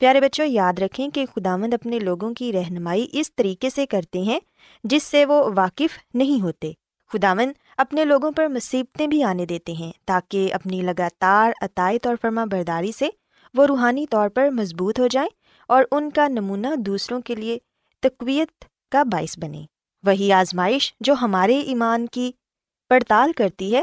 پیارے بچوں، یاد رکھیں کہ خداوند اپنے لوگوں کی رہنمائی اس طریقے سے کرتے ہیں جس سے وہ واقف نہیں ہوتے۔ خداوند اپنے لوگوں پر مصیبتیں بھی آنے دیتے ہیں تاکہ اپنی لگاتار عطائت اور فرما برداری سے وہ روحانی طور پر مضبوط ہو جائیں اور ان کا نمونہ دوسروں کے لیے تقویت کا باعث بنے وہی آزمائش جو ہمارے ایمان کی پڑتال کرتی ہے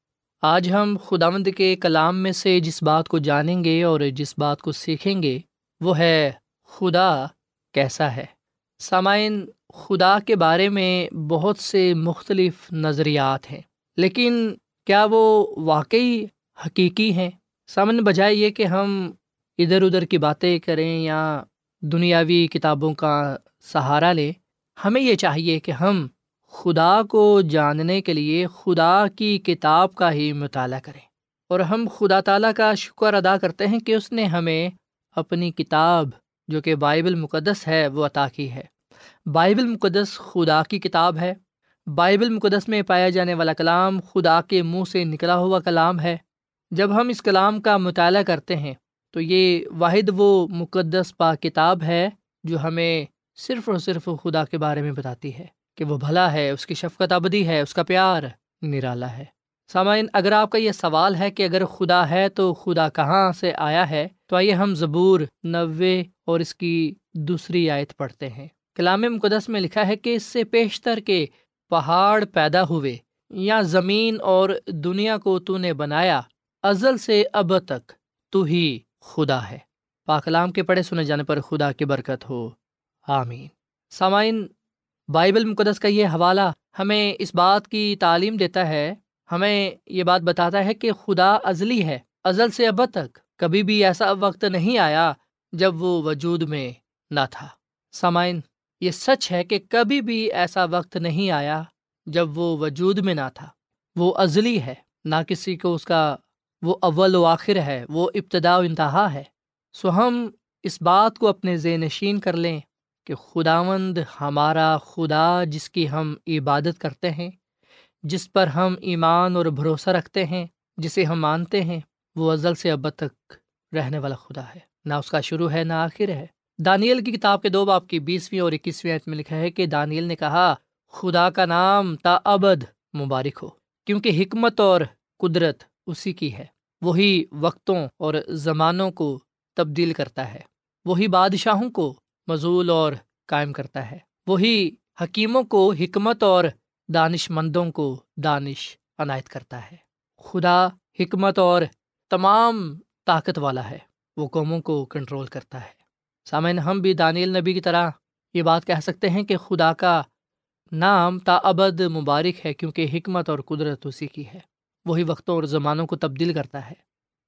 آج ہم خدا مند کے کلام میں سے جس بات کو جانیں گے اور جس بات کو سیکھیں گے، وہ ہے خدا کیسا ہے۔ سامعین، خدا کے بارے میں بہت سے مختلف نظریات ہیں، لیکن کیا وہ واقعی حقیقی ہیں؟ سامن بجائے یہ کہ ہم ادھر ادھر کی باتیں کریں یا دنیاوی کتابوں کا سہارا لیں، ہمیں یہ چاہیے کہ ہم خدا کو جاننے کے لیے خدا کی کتاب کا ہی مطالعہ کریں۔ اور ہم خدا تعالیٰ کا شکر ادا کرتے ہیں کہ اس نے ہمیں اپنی کتاب جو کہ بائبل مقدس ہے وہ عطا کی ہے۔ بائبل مقدس خدا کی کتاب ہے۔ بائبل مقدس میں پایا جانے والا کلام خدا کے منہ سے نکلا ہوا کلام ہے۔ جب ہم اس کلام کا مطالعہ کرتے ہیں تو یہ واحد وہ مقدس پا کتاب ہے جو ہمیں صرف اور صرف خدا کے بارے میں بتاتی ہے۔ کہ وہ بھلا ہے، اس کی شفقت ابدی ہے، اس کا پیار نرالا ہے۔ سامعین، اگر آپ کا یہ سوال ہے کہ اگر خدا ہے تو خدا کہاں سے آیا ہے، تو آئیے ہم زبور نوے اور اس کی دوسری آیت پڑھتے ہیں۔ کلام مقدس میں لکھا ہے کہ اس سے پیشتر کے پہاڑ پیدا ہوئے، یا زمین اور دنیا کو تو نے بنایا، ازل سے اب تک تو ہی خدا ہے۔ پاکلام کے پڑھے سنے جانے پر خدا کی برکت ہو۔ آمین۔ سامعین بائبل مقدس کا یہ حوالہ ہمیں اس بات کی تعلیم دیتا ہے، ہمیں یہ بات بتاتا ہے کہ خدا ازلی ہے، ازل سے اب تک کبھی بھی ایسا وقت نہیں آیا جب وہ وجود میں نہ تھا۔ سامعین، یہ سچ ہے کہ کبھی بھی ایسا وقت نہیں آیا جب وہ وجود میں نہ تھا۔ وہ ازلی ہے، نہ کسی کو اس کا، وہ اول و آخر ہے، وہ ابتدا و انتہا ہے۔ سو ہم اس بات کو اپنے ذہن نشین کر لیں۔ کہ خداوند ہمارا خدا جس کی ہم عبادت کرتے ہیں، جس پر ہم ایمان اور بھروسہ رکھتے ہیں، جسے ہم مانتے ہیں، وہ ازل سے اب تک رہنے والا خدا ہے۔ نہ اس کا شروع ہے، نہ آخر ہے۔ دانیل کی کتاب کے دو باپ کی بیسویں اور اکیسویں میں لکھا ہے کہ دانیل نے کہا، خدا کا نام تا ابد مبارک ہو، کیونکہ حکمت اور قدرت اسی کی ہے۔ وہی وقتوں اور زمانوں کو تبدیل کرتا ہے۔ وہی بادشاہوں کو مضول اور قائم کرتا ہے۔ وہی حکیموں کو حکمت اور دانش مندوں کو دانش عنایت کرتا ہے۔ خدا حکمت اور تمام طاقت والا ہے۔ وہ قوموں کو کنٹرول کرتا ہے۔ سامعین، ہم بھی دانیل نبی کی طرح یہ بات کہہ سکتے ہیں کہ خدا کا نام تا ابد مبارک ہے کیونکہ حکمت اور قدرت اسی کی ہے۔ وہی وقتوں اور زمانوں کو تبدیل کرتا ہے۔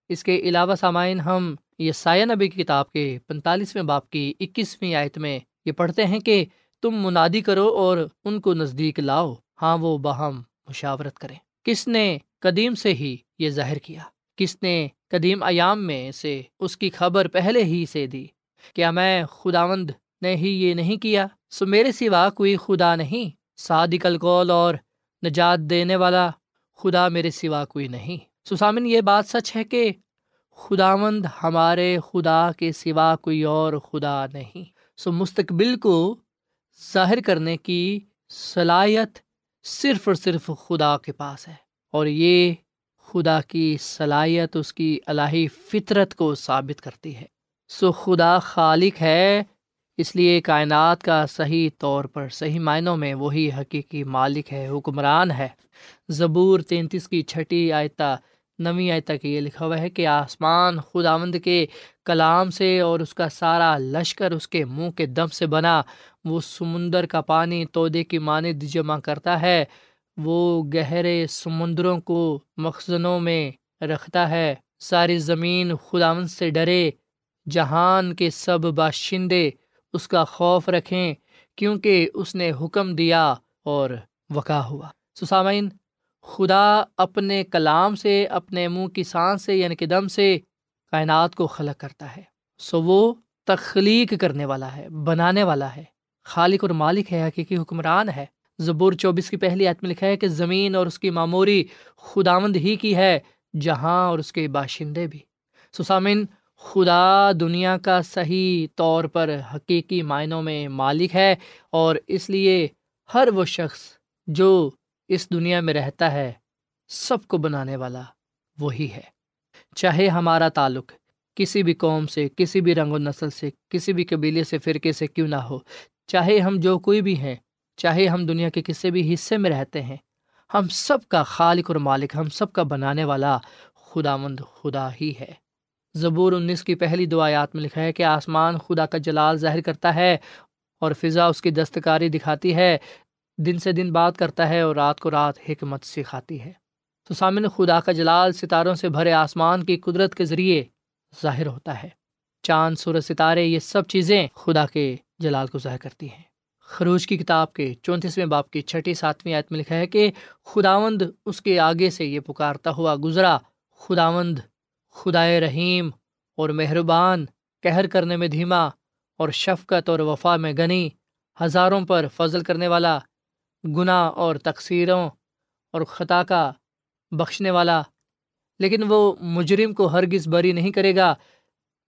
اس کے علاوہ سامعین، ہم یہ سایہ نبی کی کتاب کے پینتالیسویں باپ کی اکیسویں آیت میں یہ پڑھتے ہیں کہ تم منادی کرو اور ان کو نزدیک لاؤ ہاں وہ باہم مشاورت کریں۔ کس نے قدیم سے ہی یہ ظاہر کیا؟ کس نے قدیم ایام میں سے اس کی خبر پہلے ہی سے دی؟ کیا میں خداوند نے ہی یہ نہیں کیا؟ سو میرے سوا کوئی خدا نہیں، صادق القول اور نجات دینے والا خدا میرے سوا کوئی نہیں۔ سسامن یہ بات سچ ہے کہ خداوند ہمارے خدا کے سوا کوئی اور خدا نہیں۔ سو مستقبل کو ظاہر کرنے کی صلاحیت صرف اور صرف خدا کے پاس ہے۔ اور یہ خدا کی صلاحیت اس کی الہی فطرت کو ثابت کرتی ہے۔ سو خدا خالق ہے، اس لیے کائنات کا صحیح طور پر صحیح معنوں میں وہی حقیقی مالک ہے، حکمران ہے۔ زبور تینتیس کی چھٹی آیتہ نویں آئے تک یہ لکھا ہوا ہے کہ آسمان خداوند کے کلام سے اور اس کا سارا لشکر اس کے منہ کے دم سے بنا۔ وہ سمندر کا پانی تودے کی مانند جمع کرتا ہے۔ وہ گہرے سمندروں کو مخزنوں میں رکھتا ہے۔ ساری زمین خداوند سے ڈرے۔ جہان کے سب باشندے اس کا خوف رکھیں کیونکہ اس نے حکم دیا اور وقع ہوا۔ سسامین خدا اپنے کلام سے، اپنے منہ کی سانس سے یعنی کہ دم سے کائنات کو خلق کرتا ہے۔ سو وہ تخلیق کرنے والا ہے، بنانے والا ہے۔ خالق اور مالک ہے، حقیقی حکمران ہے۔ زبور چوبیس کی پہلی عتم لکھا ہے کہ زمین اور اس کی معموری خداوند ہی کی ہے، جہاں اور اس کے باشندے بھی۔ سسامن خدا دنیا کا صحیح طور پر حقیقی معنوں میں مالک ہے اور اس لیے ہر وہ شخص جو اس دنیا میں رہتا ہے، سب کو بنانے والا وہی ہے۔ چاہے ہمارا تعلق کسی بھی قوم سے، کسی بھی رنگ و نسل سے، کسی بھی قبیلے سے، فرقے سے کیوں نہ ہو، چاہے ہم جو کوئی بھی ہیں، چاہے ہم دنیا کے کسی بھی حصے میں رہتے ہیں، ہم سب کا خالق اور مالک، ہم سب کا بنانے والا خدا مند خدا ہی ہے۔ زبور انیس کی پہلی دعایات میں لکھا ہے کہ آسمان خدا کا جلال ظاہر کرتا ہے اور فضا اس کی دستکاری دکھاتی ہے۔ دن سے دن بات کرتا ہے اور رات کو رات حکمت سکھاتی ہے۔ تو سامنے خدا کا جلال ستاروں سے بھرے آسمان کی قدرت کے ذریعے ظاہر ہوتا ہے۔ چاند، سورج، ستارے، یہ سب چیزیں خدا کے جلال کو ظاہر کرتی ہیں۔ خروج کی کتاب کے چونتیسویں باپ کی چھٹی، ساتویں آیت میں لکھا ہے کہ خداوند اس کے آگے سے یہ پکارتا ہوا گزرا۔ خداوند خدائے رحیم اور مہربان کہر کرنے میں دھیما اور شفقت اور وفا میں گنی ہزاروں پر فضل کرنے والا گناہ اور تقصیروں اور خطا کا بخشنے والا، لیکن وہ مجرم کو ہرگز بری نہیں کرے گا،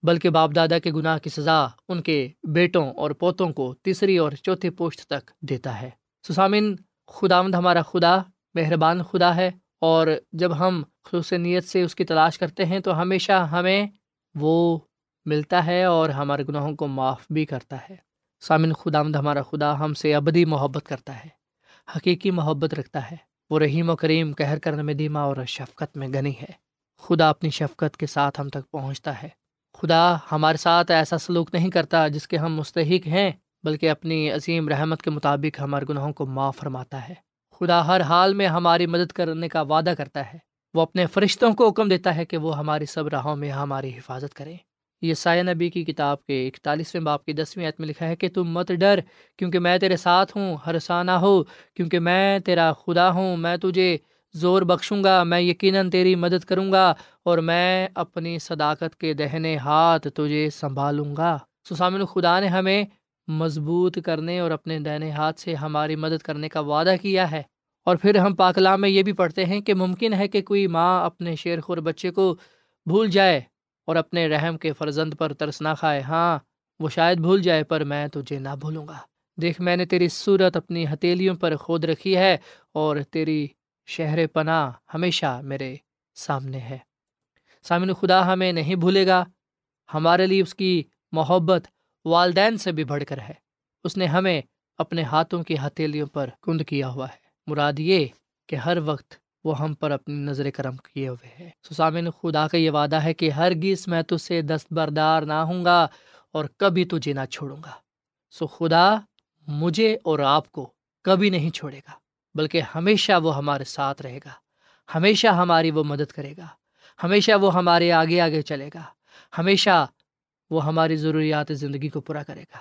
بلکہ باپ دادا کے گناہ کی سزا ان کے بیٹوں اور پوتوں کو تیسری اور چوتھی پوشت تک دیتا ہے۔ سسامن خداوند ہمارا خدا، مہربان خدا ہے، اور جب ہم خصوص نیت سے اس کی تلاش کرتے ہیں تو ہمیشہ ہمیں وہ ملتا ہے اور ہمارے گناہوں کو معاف بھی کرتا ہے۔ سامن خداوند ہمارا خدا ہم سے ابدی محبت کرتا ہے۔ حقیقی محبت رکھتا ہے۔ وہ رحیم و کریم کہر کرنے میں دھیما اور شفقت میں گنی ہے۔ خدا اپنی شفقت کے ساتھ ہم تک پہنچتا ہے۔ خدا ہمارے ساتھ ایسا سلوک نہیں کرتا جس کے ہم مستحق ہیں، بلکہ اپنی عظیم رحمت کے مطابق ہمارے گناہوں کو معاف فرماتا ہے۔ خدا ہر حال میں ہماری مدد کرنے کا وعدہ کرتا ہے۔ وہ اپنے فرشتوں کو حکم دیتا ہے کہ وہ ہماری سب راہوں میں ہماری حفاظت کریں۔ یہ سایہ نبی کی کتاب کے اکتالیسویں باپ کی دسویں عت میں لکھا ہے کہ تم مت ڈر، کیونکہ میں تیرے ساتھ ہوں ہر سانہ ہو، کیونکہ میں تیرا خدا ہوں، میں تجھے زور بخشوں گا، میں یقیناً تیری مدد کروں گا اور میں اپنی صداقت کے دہنے ہاتھ تجھے سنبھالوں گا۔ سسامن خدا نے ہمیں مضبوط کرنے اور اپنے دہنے ہاتھ سے ہماری مدد کرنے کا وعدہ کیا ہے۔ اور پھر ہم پاکلام میں یہ بھی پڑھتے ہیں کہ ممکن ہے کہ کوئی ماں اپنے شیر خور بچے کو بھول جائے۔ اور اپنے رحم کے فرزند پر ترس نہ کھائے۔ ہاں وہ شاید بھول جائے، پر میں تجھے نہ بھولوں گا۔ دیکھ، میں نے تیری صورت اپنی ہتیلیوں پر کھود رکھی ہے اور تیری شہر پناہ ہمیشہ میرے سامنے ہے۔ سامن، خدا ہمیں نہیں بھولے گا۔ ہمارے لیے اس کی محبت والدین سے بھی بڑھ کر ہے۔ اس نے ہمیں اپنے ہاتھوں کی ہتھیلیوں پر کند کیا ہوا ہے۔ مراد یہ کہ ہر وقت وہ ہم پر اپنی نظر کرم کیے ہوئے ہے سسامن خدا کا یہ وعدہ ہے کہ ہر گیس میں تجھ سے دستبردار نہ ہوں گا اور کبھی تجھے نہ چھوڑوں گا۔ سو خدا مجھے اور آپ کو کبھی نہیں چھوڑے گا، بلکہ ہمیشہ وہ ہمارے ساتھ رہے گا۔ ہمیشہ ہماری وہ مدد کرے گا۔ ہمیشہ وہ ہمارے آگے آگے چلے گا۔ ہمیشہ وہ ہماری ضروریات زندگی کو پورا کرے گا۔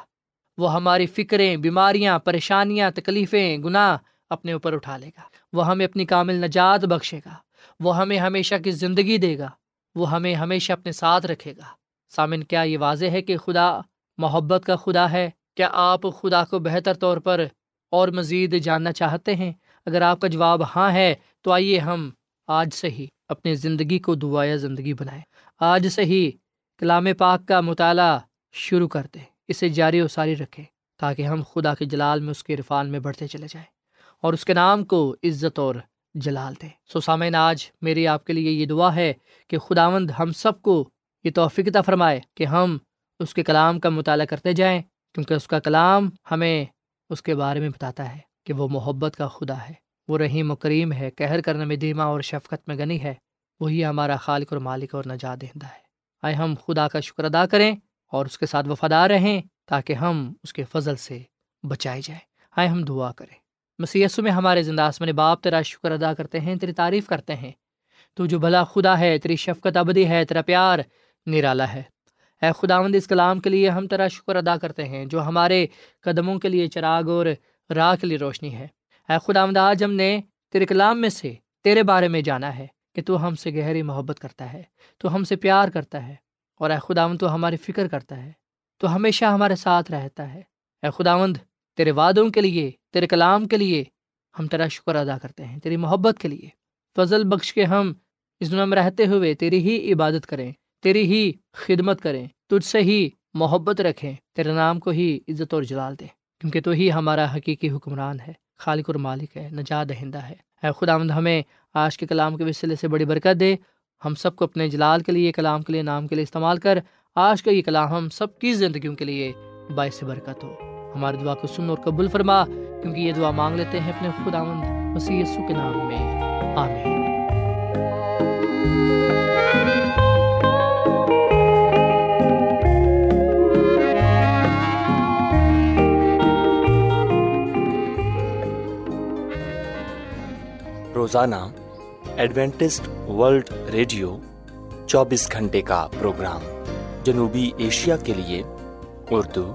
وہ ہماری فکریں، بیماریاں، پریشانیاں، تکلیفیں، گناہ اپنے اوپر اٹھا لے گا۔ وہ ہمیں اپنی کامل نجات بخشے گا۔ وہ ہمیں ہمیشہ کی زندگی دے گا۔ وہ ہمیں ہمیشہ اپنے ساتھ رکھے گا۔ سامن، کیا یہ واضح ہے کہ خدا محبت کا خدا ہے؟ کیا آپ خدا کو بہتر طور پر اور مزید جاننا چاہتے ہیں؟ اگر آپ کا جواب ہاں ہے، تو آئیے ہم آج سے ہی اپنی زندگی کو دعایا زندگی بنائیں۔ آج سے ہی کلام پاک کا مطالعہ شروع کر دیں اسے جاری و ساری رکھیں تاکہ ہم خدا کے جلال میں اس کے عرفان میں بڑھتے چلے جائیں۔ اور اس کے نام کو عزت اور جلال دیں سو سامعین، آج میری آپ کے لیے یہ دعا ہے کہ خداوند ہم سب کو یہ توفیقتہ فرمائے کہ ہم اس کے کلام کا مطالعہ کرتے جائیں، کیونکہ اس کا کلام ہمیں اس کے بارے میں بتاتا ہے کہ وہ محبت کا خدا ہے۔ وہ رحیم و کریم ہے کہر کرنے میں دھیما اور شفقت میں گنی ہے۔ وہی ہمارا خالق اور مالک اور نجات دہندہ ہے۔ آئے ہم خدا کا شکر ادا کریں اور اس کے ساتھ وفادار رہیں تاکہ ہم اس کے فضل سے بچائے جائیں۔ آئے ہم دعا کریں۔ مسیسو میں ہمارے زندہ آسمان باپ، تیرا شکر ادا کرتے ہیں، تیری تعریف کرتے ہیں۔ تو جو بھلا خدا ہے، تیری شفقت ابدی ہے، تیرا پیار نرالا ہے۔ اے خداوند، اس کلام کے لیے ہم تیرا شکر ادا کرتے ہیں، جو ہمارے قدموں کے لیے چراغ اور راہ کے لیے روشنی ہے۔ اے خداوند، آج ہم نے تیرے کلام میں سے تیرے بارے میں جانا ہے کہ تو ہم سے گہری محبت کرتا ہے، تو ہم سے پیار کرتا ہے، اور اے خداوند، تو ہماری فکر کرتا ہے، تو ہمیشہ ہمارے ساتھ رہتا ہے۔ اے خداوند، تیرے وعدوں کے لیے تیرے کلام کے لیے ہم تیرا شکر ادا کرتے ہیں، تیری محبت کے لیے۔ فضل بخش کے ہم اس دنیا میں رہتے ہوئے تیری ہی عبادت کریں، تیری ہی خدمت کریں، تجھ سے ہی محبت رکھیں، تیرے نام کو ہی عزت اور جلال دیں۔ کیونکہ تو ہی ہمارا حقیقی حکمران ہے، خالق اور مالک ہے، نجات دہندہ ہے۔ اے خداوند، ہمیں آج کے کلام کے وسیلے سے بڑی برکت دے۔ ہم سب کو اپنے جلال کے لیے، کلام کے لیے، نام کے لیے استعمال کر۔ آج کا یہ کلام ہم سب کی زندگیوں کے لیے باعث برکت ہو۔ ہماری دعا کو سن اور قبول فرما، کیونکہ یہ دعا مانگ لیتے ہیں اپنے خداوند مسیح یسوع کے نام میں۔ آمین۔ روزانہ ایڈوینٹسٹ ورلڈ ریڈیو چوبیس گھنٹے کا پروگرام جنوبی ایشیا کے لیے اردو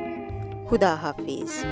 خدا حافظ